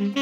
Bonjour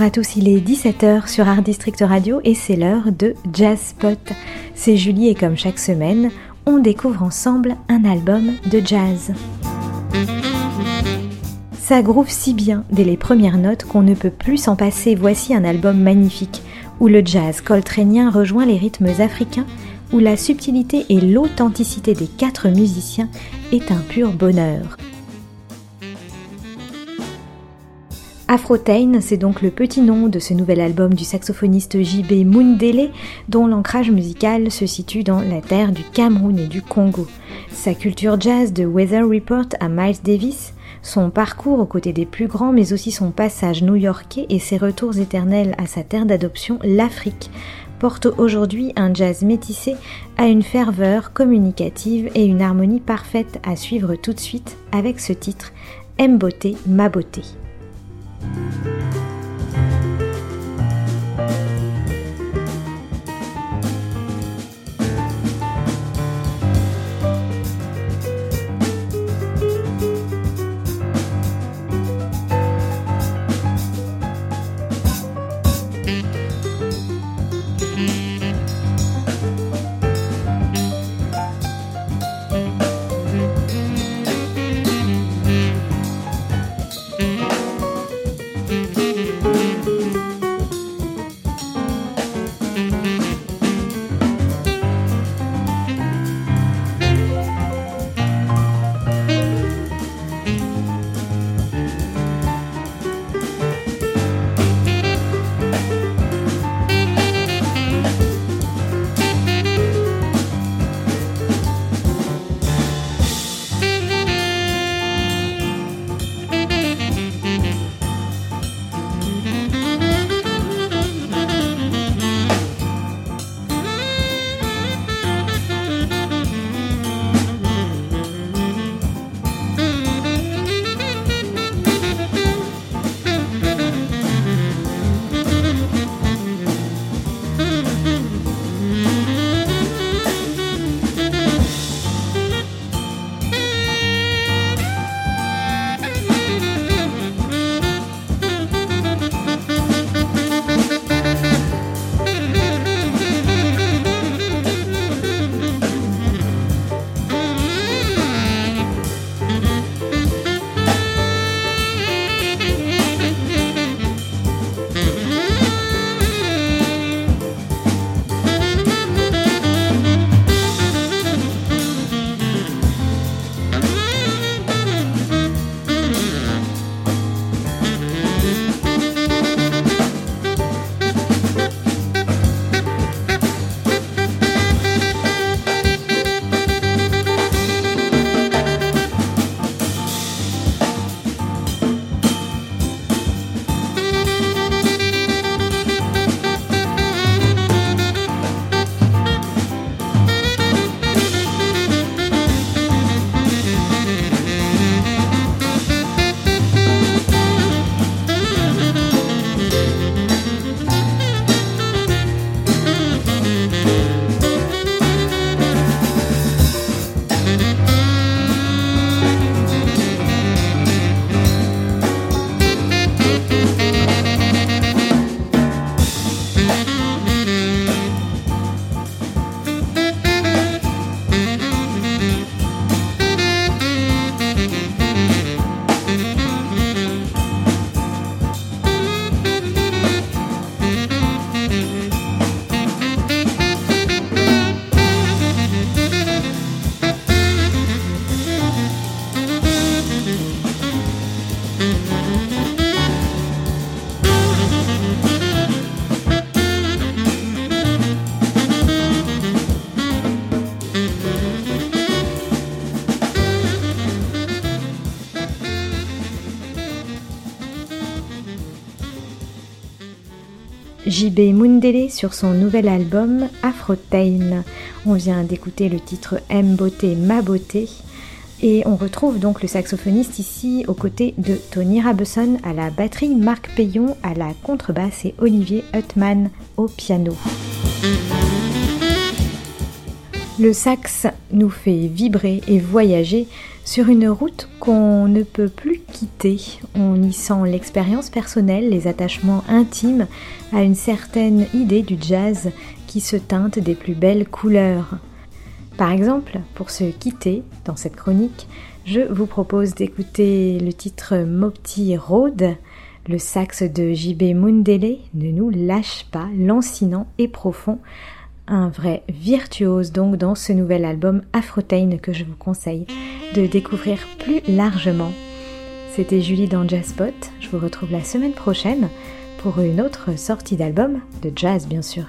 à tous, il est 17h sur Art District Radio et c'est l'heure de Jazz Spot. C'est Julie et comme chaque semaine, on découvre ensemble un album de jazz. Ça groove si bien dès les premières notes qu'on ne peut plus s'en passer. Voici un album magnifique où le jazz coltrénien rejoint les rythmes africains, où la subtilité et l'authenticité des quatre musiciens est un pur bonheur. Afrotain, c'est donc le petit nom de ce nouvel album du saxophoniste JB Mundele, dont l'ancrage musical se situe dans la terre du Cameroun et du Congo. Sa culture jazz de Weather Report à Miles Davis, son parcours aux côtés des plus grands, mais aussi son passage new-yorkais et ses retours éternels à sa terre d'adoption, l'Afrique, portent aujourd'hui un jazz métissé à une ferveur communicative et une harmonie parfaite à suivre tout de suite avec ce titre M beauté, ma beauté. Thank you. JB Mundele sur son nouvel album Afrotain. On vient d'écouter le titre M beauté, ma beauté, Et on retrouve donc le saxophoniste ici aux côtés de Tony Rabesson à la batterie, Marc Payon à la contrebasse et Olivier Huttman au piano. Le sax nous fait vibrer et voyager sur une route qu'on ne peut plus quitter. On y sent l'expérience personnelle, les attachements intimes à une certaine idée du jazz qui se teinte des plus belles couleurs. Par exemple, pour se quitter dans cette chronique, je vous propose d'écouter le titre Mopti Road. Le sax de JB Mundele ne nous lâche pas, lancinant et profond. Un vrai virtuose donc dans ce nouvel album Afrotain que je vous conseille de découvrir plus largement. C'était Julie dans Jazzpot. Je vous retrouve la semaine prochaine pour une autre sortie d'album, de jazz bien sûr.